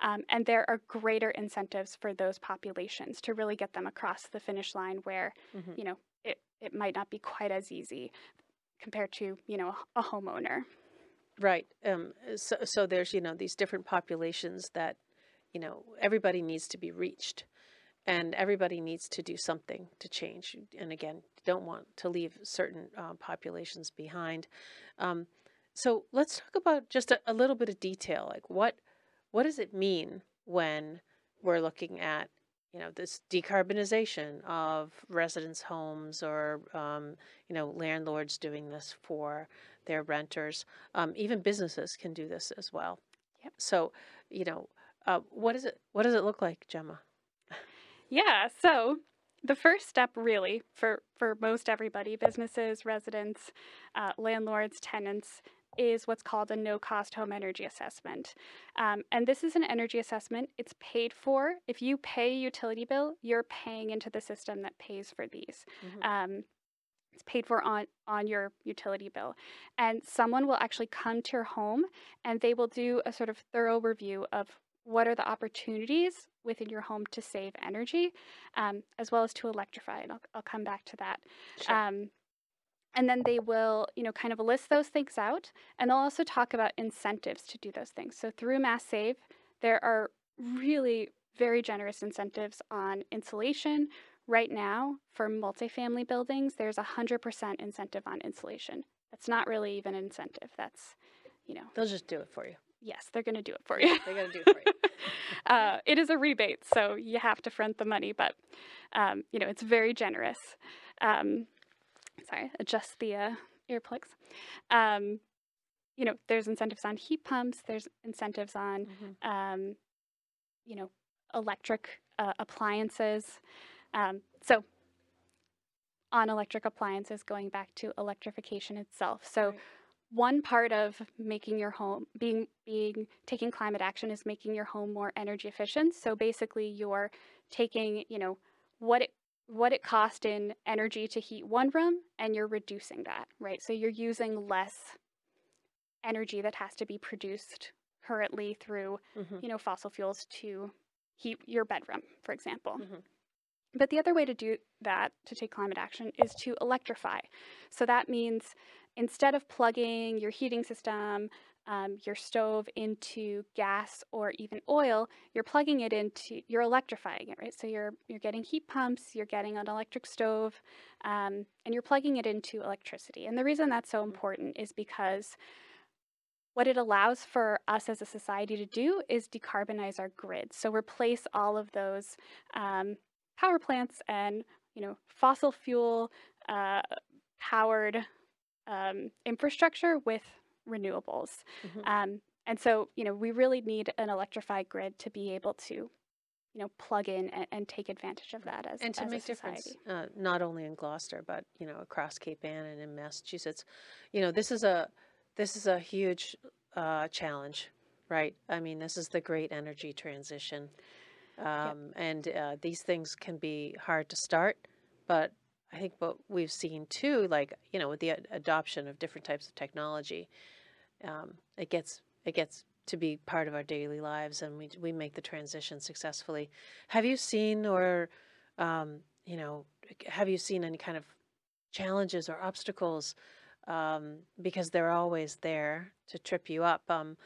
Speaker 4: um, and there are greater incentives for those populations to really get them across the finish line where,
Speaker 1: Mhm.
Speaker 4: you know, it, it might not be quite as easy compared to, you know, a homeowner.
Speaker 1: Right. Um, so, so there's, you know, these different populations that, you know, everybody needs to be reached and everybody needs to do something to change. And again, don't want to leave certain uh, populations behind. Um, so let's talk about just a, a little bit of detail. Like what, what does it mean when we're looking at, you know, this decarbonization of residents' homes or, um, you know, landlords doing this for their renters? um, even businesses can do this as well.
Speaker 4: Yep.
Speaker 1: So, you know, uh, what is it? What does it look like, Gemma?
Speaker 4: Yeah. So the first step, really, for for most everybody, businesses, residents, uh, landlords, tenants, is what's called a no-cost home energy assessment. Um, and this is an energy assessment. It's paid for. If you pay a utility bill, you're paying into the system that pays for these.
Speaker 1: Mhm.
Speaker 4: Um, it's paid for on on your utility bill, and someone will actually come to your home, and they will do a sort of thorough review of what are the opportunities within your home to save energy, um, as well as to electrify. And I'll, I'll come back to that.
Speaker 1: Sure.
Speaker 4: And then they will, you know, kind of list those things out, and they'll also talk about incentives to do those things. So through Mass Save, there are really very generous incentives on insulation. Right now, for multifamily buildings, there's a hundred percent incentive on insulation. That's not really even an incentive. That's, you know,
Speaker 1: They'll just do it for you.
Speaker 4: yes, they're going to do it for you.
Speaker 1: They got to do it for you.
Speaker 4: uh, it is a rebate, so you have to front the money, but um, you know it's very generous. Um, sorry, adjust the uh, earplugs. Um, you know, there's incentives on heat pumps. There's incentives on
Speaker 1: Mhm.
Speaker 4: um, you know electric uh, appliances. Um, so on electric appliances, going back to electrification itself. So
Speaker 1: Right.
Speaker 4: one part of making your home being being taking climate action is making your home more energy efficient so basically you're taking you know what it what it cost in energy to heat one room and you're reducing that, right? So you're using less energy that has to be produced currently through,
Speaker 1: Mhm.
Speaker 4: you know, fossil fuels to heat your bedroom, for example.
Speaker 1: Mhm.
Speaker 4: But the other way to do that, to take climate action, is to electrify. So that means instead of plugging your heating system, um, your stove into gas or even oil, you're plugging it into, you're electrifying it, right? So you're you're getting heat pumps, you're getting an electric stove, um, and you're plugging it into electricity. And the reason that's so important is because what it allows for us as a society to do is decarbonize our grid. So replace all of those um, power plants and you know fossil fuel uh, powered um, infrastructure with renewables.
Speaker 1: Mhm.
Speaker 4: Um, and so you know we really need an electrified grid to be able to you know plug in and, and take advantage of that as,
Speaker 1: and to
Speaker 4: as
Speaker 1: make
Speaker 4: a
Speaker 1: difference uh, not only in Gloucester but you know across Cape Ann and in Massachusetts. You know this is a this is a huge uh, challenge, right? I mean this is the great energy transition, um, and uh, these things can be hard to start, but I think what we've seen too, like you know with the ad- adoption of different types of technology, um, it gets it gets to be part of our daily lives, and we we make the transition successfully. Have you seen or um, you know, have you seen any kind of challenges or obstacles? Um, because they're always there to trip you up. Um,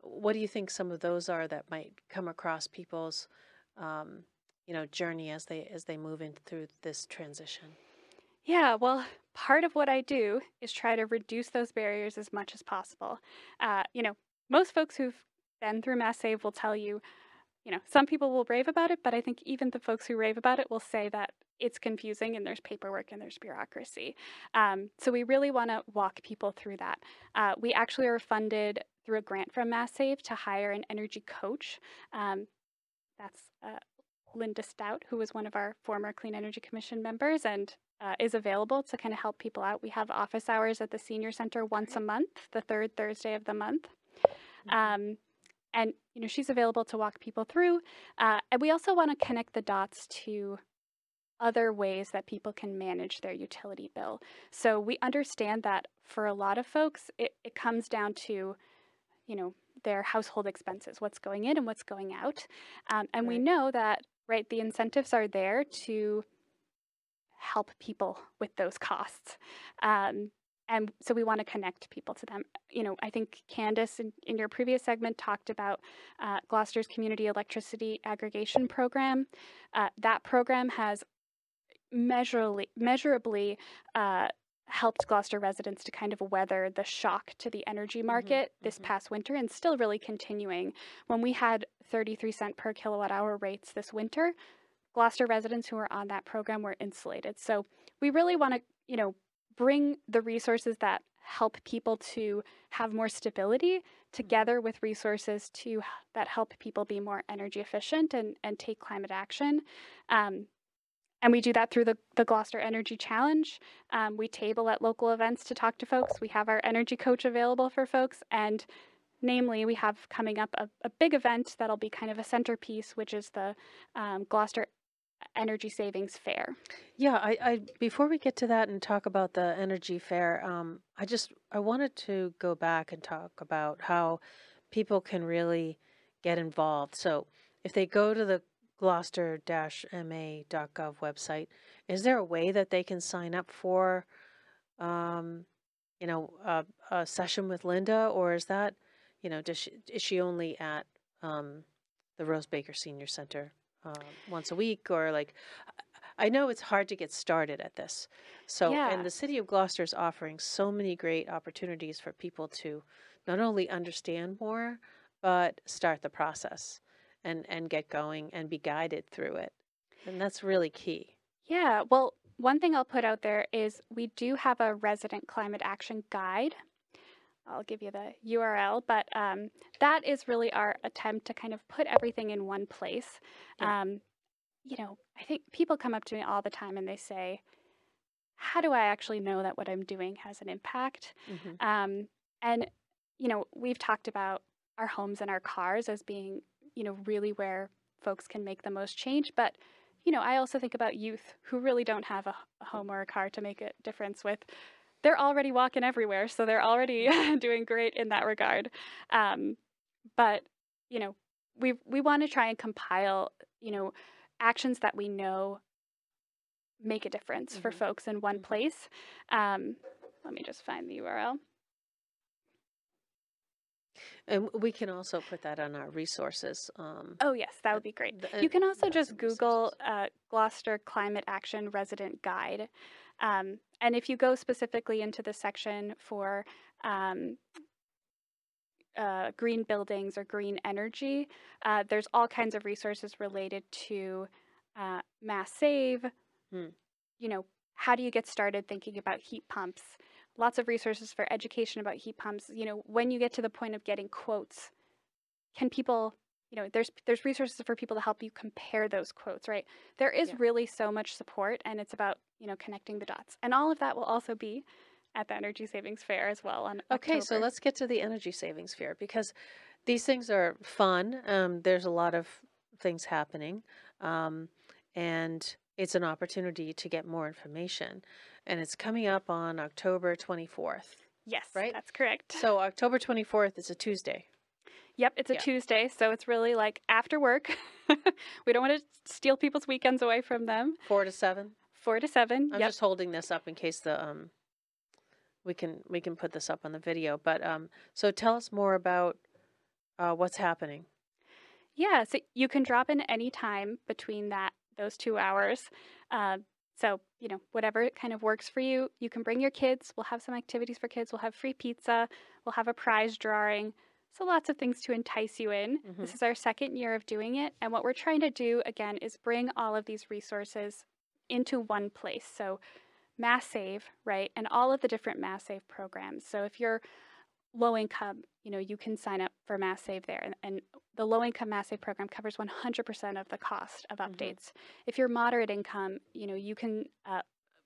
Speaker 1: what do you think some of those are that might come across people's, um, you know, journey as they as they move in through this transition?
Speaker 4: Yeah, well, part of what I do is try to reduce those barriers as much as possible. Uh, you know, most folks who've been through Mass Save will tell you, you know, some people will rave about it, but I think even the folks who rave about it will say that it's confusing and there's paperwork and there's bureaucracy. Um, so we really want to walk people through that. Uh, we actually are funded through a grant from Mass Save to hire an energy coach. Um, that's uh, Linda Stout, who was one of our former Clean Energy Commission members and uh, is available to kind of help people out. We have office hours at the Senior Center once a month, the third Thursday of the month. Um, and you know she's available to walk people through. Uh, and we also want to connect the dots to other ways that people can manage their utility bill. So we understand that for a lot of folks, it, it comes down to, you know, their household expenses, what's going in and what's going out. Um, and we know that, right, the incentives are there to help people with those costs. Um, and so we want to connect people to them. You know, I think Candace in, in your previous segment talked about uh, Gloucester's Community Electricity Aggregation Program. Uh, that program has measurably, measurably uh, helped Gloucester residents to kind of weather the shock to the energy market this
Speaker 1: mhm.
Speaker 4: past winter and still really continuing. When we had 33 cent per kilowatt hour rates this winter, Gloucester residents who are on that program were insulated. So we really want to, you know, bring the resources that help people to have more stability together with resources to that help people be more energy efficient and, and take climate action. Um, and we do that through the, the Gloucester Energy Challenge. Um, we table at local events to talk to folks. We have our energy coach available for folks. And namely, we have coming up a, a big event that'll be kind of a centerpiece, which is the um, Gloucester Energy Savings Fair.
Speaker 1: Yeah, I, I before we get to that and talk about the energy fair, um, I just I wanted to go back and talk about how people can really get involved. So if they go to the gloucester-ma.gov website, is there a way that they can sign up for, um, you know, a, a session with Linda, or is that, you know, does she, is she only at um, the Rose Baker Senior Center uh, once a week, or like? I know it's hard to get started at this. So,
Speaker 4: Yeah.
Speaker 1: and the city of Gloucester is offering so many great opportunities for people to not only understand more, but start the process and, and get going and be guided through it. And that's really key.
Speaker 4: Yeah, well, one thing I'll put out there is we do have a resident climate action guide. I'll give you the URL, but um, that is really our attempt to kind of put everything in one place.
Speaker 1: Yeah.
Speaker 4: Um, you know, I think people come up to me all the time and they say, How do I actually know that what I'm doing has an impact?
Speaker 1: Mhm.
Speaker 4: Um, and, you know, we've talked about our homes and our cars as being, you know, really where folks can make the most change. But, you know, I also think about youth who really don't have a home or a car to make a difference with. They're already walking everywhere, so they're already [laughs] doing great in that regard. Um, but you know, we we want to try and compile, you know, actions that we know make a difference for
Speaker 1: Mhm.
Speaker 4: folks in one
Speaker 1: Mhm.
Speaker 4: place. Um, let me just find the URL.
Speaker 1: And we can also put that on our resources. Um,
Speaker 4: Oh yes, that would be great.
Speaker 1: the-
Speaker 4: You
Speaker 1: uh,
Speaker 4: can also just Google uh, Gloucester Climate Action Resident Guide. Um, and if you go specifically into the section for um, uh, green buildings or green energy, uh, there's all kinds of resources related to uh, Mass Save.
Speaker 1: Hmm.
Speaker 4: You know, how do you get started thinking about heat pumps? Lots of resources for education about heat pumps. You know, when you get to the point of getting quotes, can people you know there's there's resources for people to help you compare those quotes right there is
Speaker 1: Yeah.
Speaker 4: really so much support and it's about you know connecting the dots and all of that will also be at the energy savings fair as well on
Speaker 1: Okay, so let's get to the energy savings fair because these things are fun. Um, there's a lot of things happening, um, and it's an opportunity to get more information. And it's coming up on October 24th.
Speaker 4: yes
Speaker 1: right?
Speaker 4: that's correct
Speaker 1: So October 24th is a Tuesday.
Speaker 4: Yep it's a
Speaker 1: yeah.
Speaker 4: tuesday so it's really like after work [laughs] we don't want to steal people's weekends away from them
Speaker 1: Four to seven.
Speaker 4: four to seven
Speaker 1: I'm
Speaker 4: yep
Speaker 1: just holding this up in case the um we can we can put this up on the video. But um so tell us more about uh what's happening.
Speaker 4: Yeah, so you can drop in any time between that those two hours. Uh, so you know whatever kind of works for you. You can bring your kids. We'll have some activities for kids. We'll have free pizza. We'll have a prize drawing. So lots of things to entice you in. This is our second year of doing it, and what we're trying to do again is bring all of these resources into one place. So Mass Save, right, and all of the different Mass Save programs. So if you're low income, you know, you can sign up for Mass Save there. And, and the low income Mass Save program covers 100% of the cost of
Speaker 1: Mhm.
Speaker 4: updates. If you're moderate income, you know, you can uh,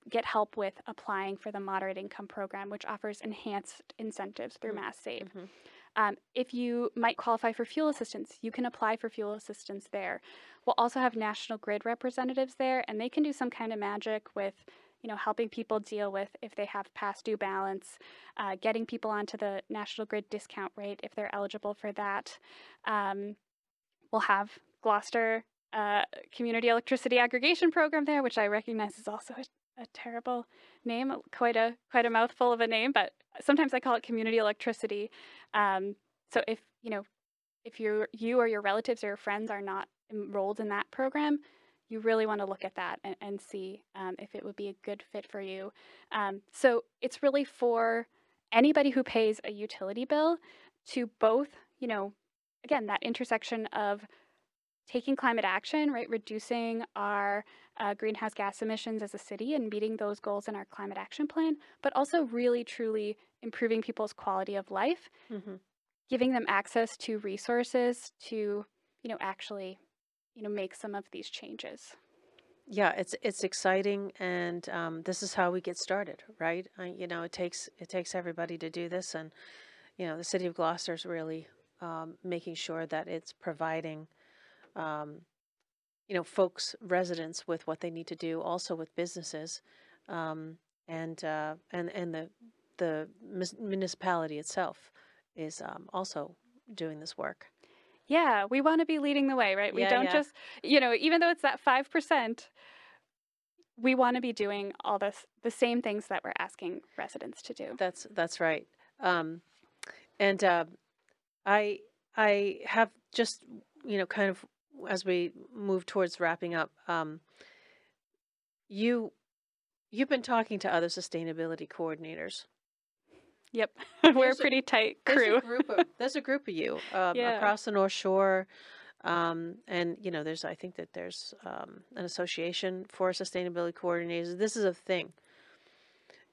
Speaker 4: get help with applying for the moderate income program, which offers enhanced incentives through
Speaker 1: Mm,
Speaker 4: Mass Save.
Speaker 1: Mhm.
Speaker 4: Um, if you might qualify for fuel assistance, you can apply for fuel assistance there. We'll also have National Grid representatives there, and they can do some kind of magic with, you know, helping people deal with if they have past due balance, uh, getting people onto the National Grid discount rate if they're eligible for that. Um, we'll have Gloucester uh, Community Electricity Aggregation Program there, which I recognize is also a, a terrible name, quite a quite a mouthful of a name, but sometimes I call it community electricity. Um, so if you know if you you or your relatives or your friends are not enrolled in that program, you really want to look at that and, and see um, if it would be a good fit for you. Um, so it's really for anybody who pays a utility bill to both, you know, again that intersection of taking climate action, right, reducing our uh, greenhouse gas emissions as a city and meeting those goals in our climate action plan, but also really truly improving people's quality of life,
Speaker 1: Mhm.
Speaker 4: giving them access to resources to, you know, actually, you know, make some of these changes.
Speaker 1: Yeah, it's it's exciting, and um, this is how we get started, right? I, you know, it takes it takes everybody to do this, and you know, the city of Gloucester is really um, making sure that it's providing, um, you know, folks, residents with what they need to do, also with businesses, um, and uh, and and the the municipality itself is um, also doing this work.
Speaker 4: Yeah, we want to be leading the way, right? We
Speaker 1: Yeah,
Speaker 4: don't
Speaker 1: yeah.
Speaker 4: just, you know, even though it's that 5%, we want to be doing all this the same things that we're asking residents to do.
Speaker 1: That's that's right. Um, and uh, I I have just you know kind of as we move towards wrapping up. Um, you you've been talking to other sustainability coordinators.
Speaker 4: Yep. [laughs] we're a pretty tight
Speaker 1: There's
Speaker 4: crew.
Speaker 1: a group of [laughs] there's a group of you um,
Speaker 4: Yeah.
Speaker 1: across the North Shore. Um, and you know, there's I think that there's um, an association for sustainability coordinators. This is a thing.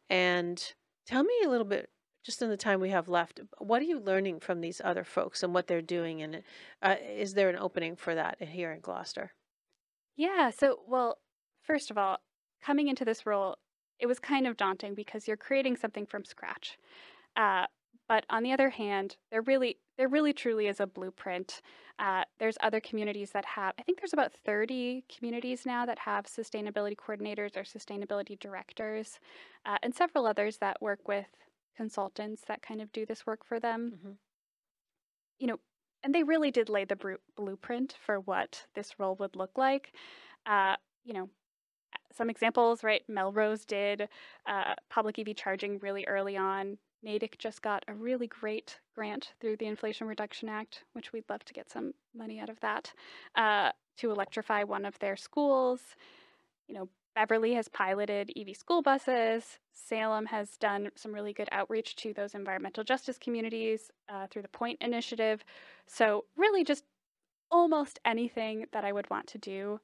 Speaker 1: And tell me a little bit, just in the time we have left, what are you learning from these other folks and what they're doing? And uh, is there an opening for that here in Gloucester?
Speaker 4: Yeah. So, well, first of all, coming into this role, it was kind of daunting because you're creating something from scratch. Uh, but on the other hand, there really there really truly is a blueprint. Uh, there's other communities that have. I think there's about 30 communities now that have sustainability coordinators or sustainability directors, uh, and several others that work with consultants that kind of do this work for them.
Speaker 1: Mm-hmm.
Speaker 4: You know, and they really did lay the bru- blueprint for what this role would look like. Uh, you know, some examples, right? Melrose did uh, public EV charging really early on. Natick just got a really great grant through the Inflation Reduction Act, which we'd love to get some money out of that, uh, to electrify one of their schools. You know, Beverly has piloted EV school buses. Salem has done some really good outreach to those environmental justice communities uh, through the Point Initiative. So, really, just almost anything that I would want to do,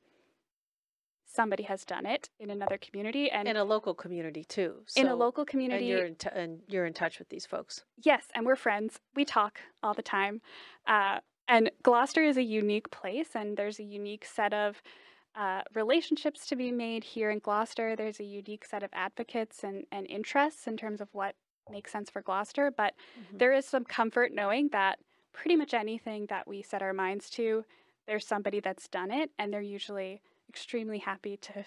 Speaker 4: somebody has done it in another community and
Speaker 1: in a local community too.
Speaker 4: in a
Speaker 1: So-
Speaker 4: local
Speaker 1: and
Speaker 4: community.
Speaker 1: you're in t- and you're in touch with these folks.
Speaker 4: Yes, and we're friends. We talk all the time. Uh, and Gloucester is a unique place, and there's a unique set of uh, relationships to be made here in Gloucester. There's a unique set of advocates and, and interests in terms of what makes sense for Gloucester. But
Speaker 1: Mhm.
Speaker 4: there is some comfort knowing that pretty much anything that we set our minds to, there's somebody that's done it, and they're usually extremely happy to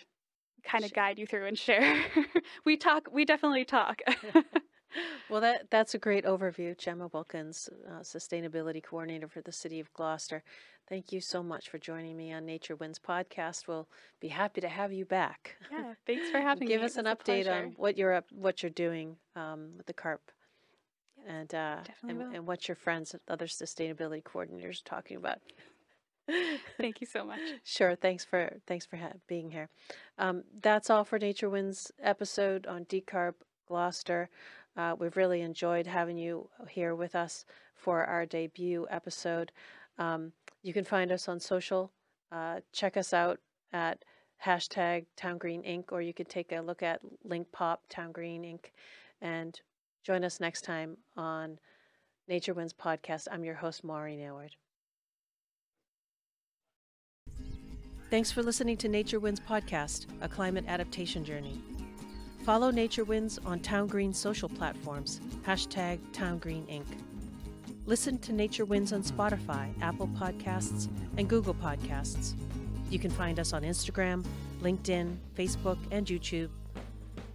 Speaker 4: kind of guide you through and share. [laughs] we talk, we definitely talk. [laughs]
Speaker 1: Well, that that's a great overview, Gemma Wilkens, uh, sustainability coordinator for the city of Gloucester. Thank you so much for joining me on Nature Wins podcast. We'll be happy to have you back.
Speaker 4: yeah, thanks for [laughs] having
Speaker 1: Give
Speaker 4: me.
Speaker 1: Give
Speaker 4: us
Speaker 1: an update on what you're up, what you're doing um, with the CARP, and uh, and, and what your friends, other sustainability coordinators, are talking about. [laughs]
Speaker 4: Thank you so much. [laughs]
Speaker 1: Sure. Thanks for thanks for ha- being here. Um, that's all for Nature Wins episode on Decarb Gloucester. Uh, we've really enjoyed having you here with us for our debut episode. Um, you can find us on social. Uh, check us out at hashtag Town Green Inc. or you could take a look at Link Pop Town Green Inc. and join us next time on Nature Wins podcast. I'm your host Maureen Aylward. Thanks for listening to Nature Wins Podcast, a climate adaptation journey. Follow Nature Wins on Town Green social platforms, hashtag Town Green Inc. Listen to Nature Wins on Spotify, Apple Podcasts, and Google Podcasts. You can find us on Instagram, LinkedIn, Facebook, and YouTube.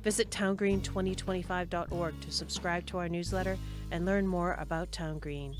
Speaker 1: Visit towngreen2025.org to subscribe to our newsletter and learn more about Town Green.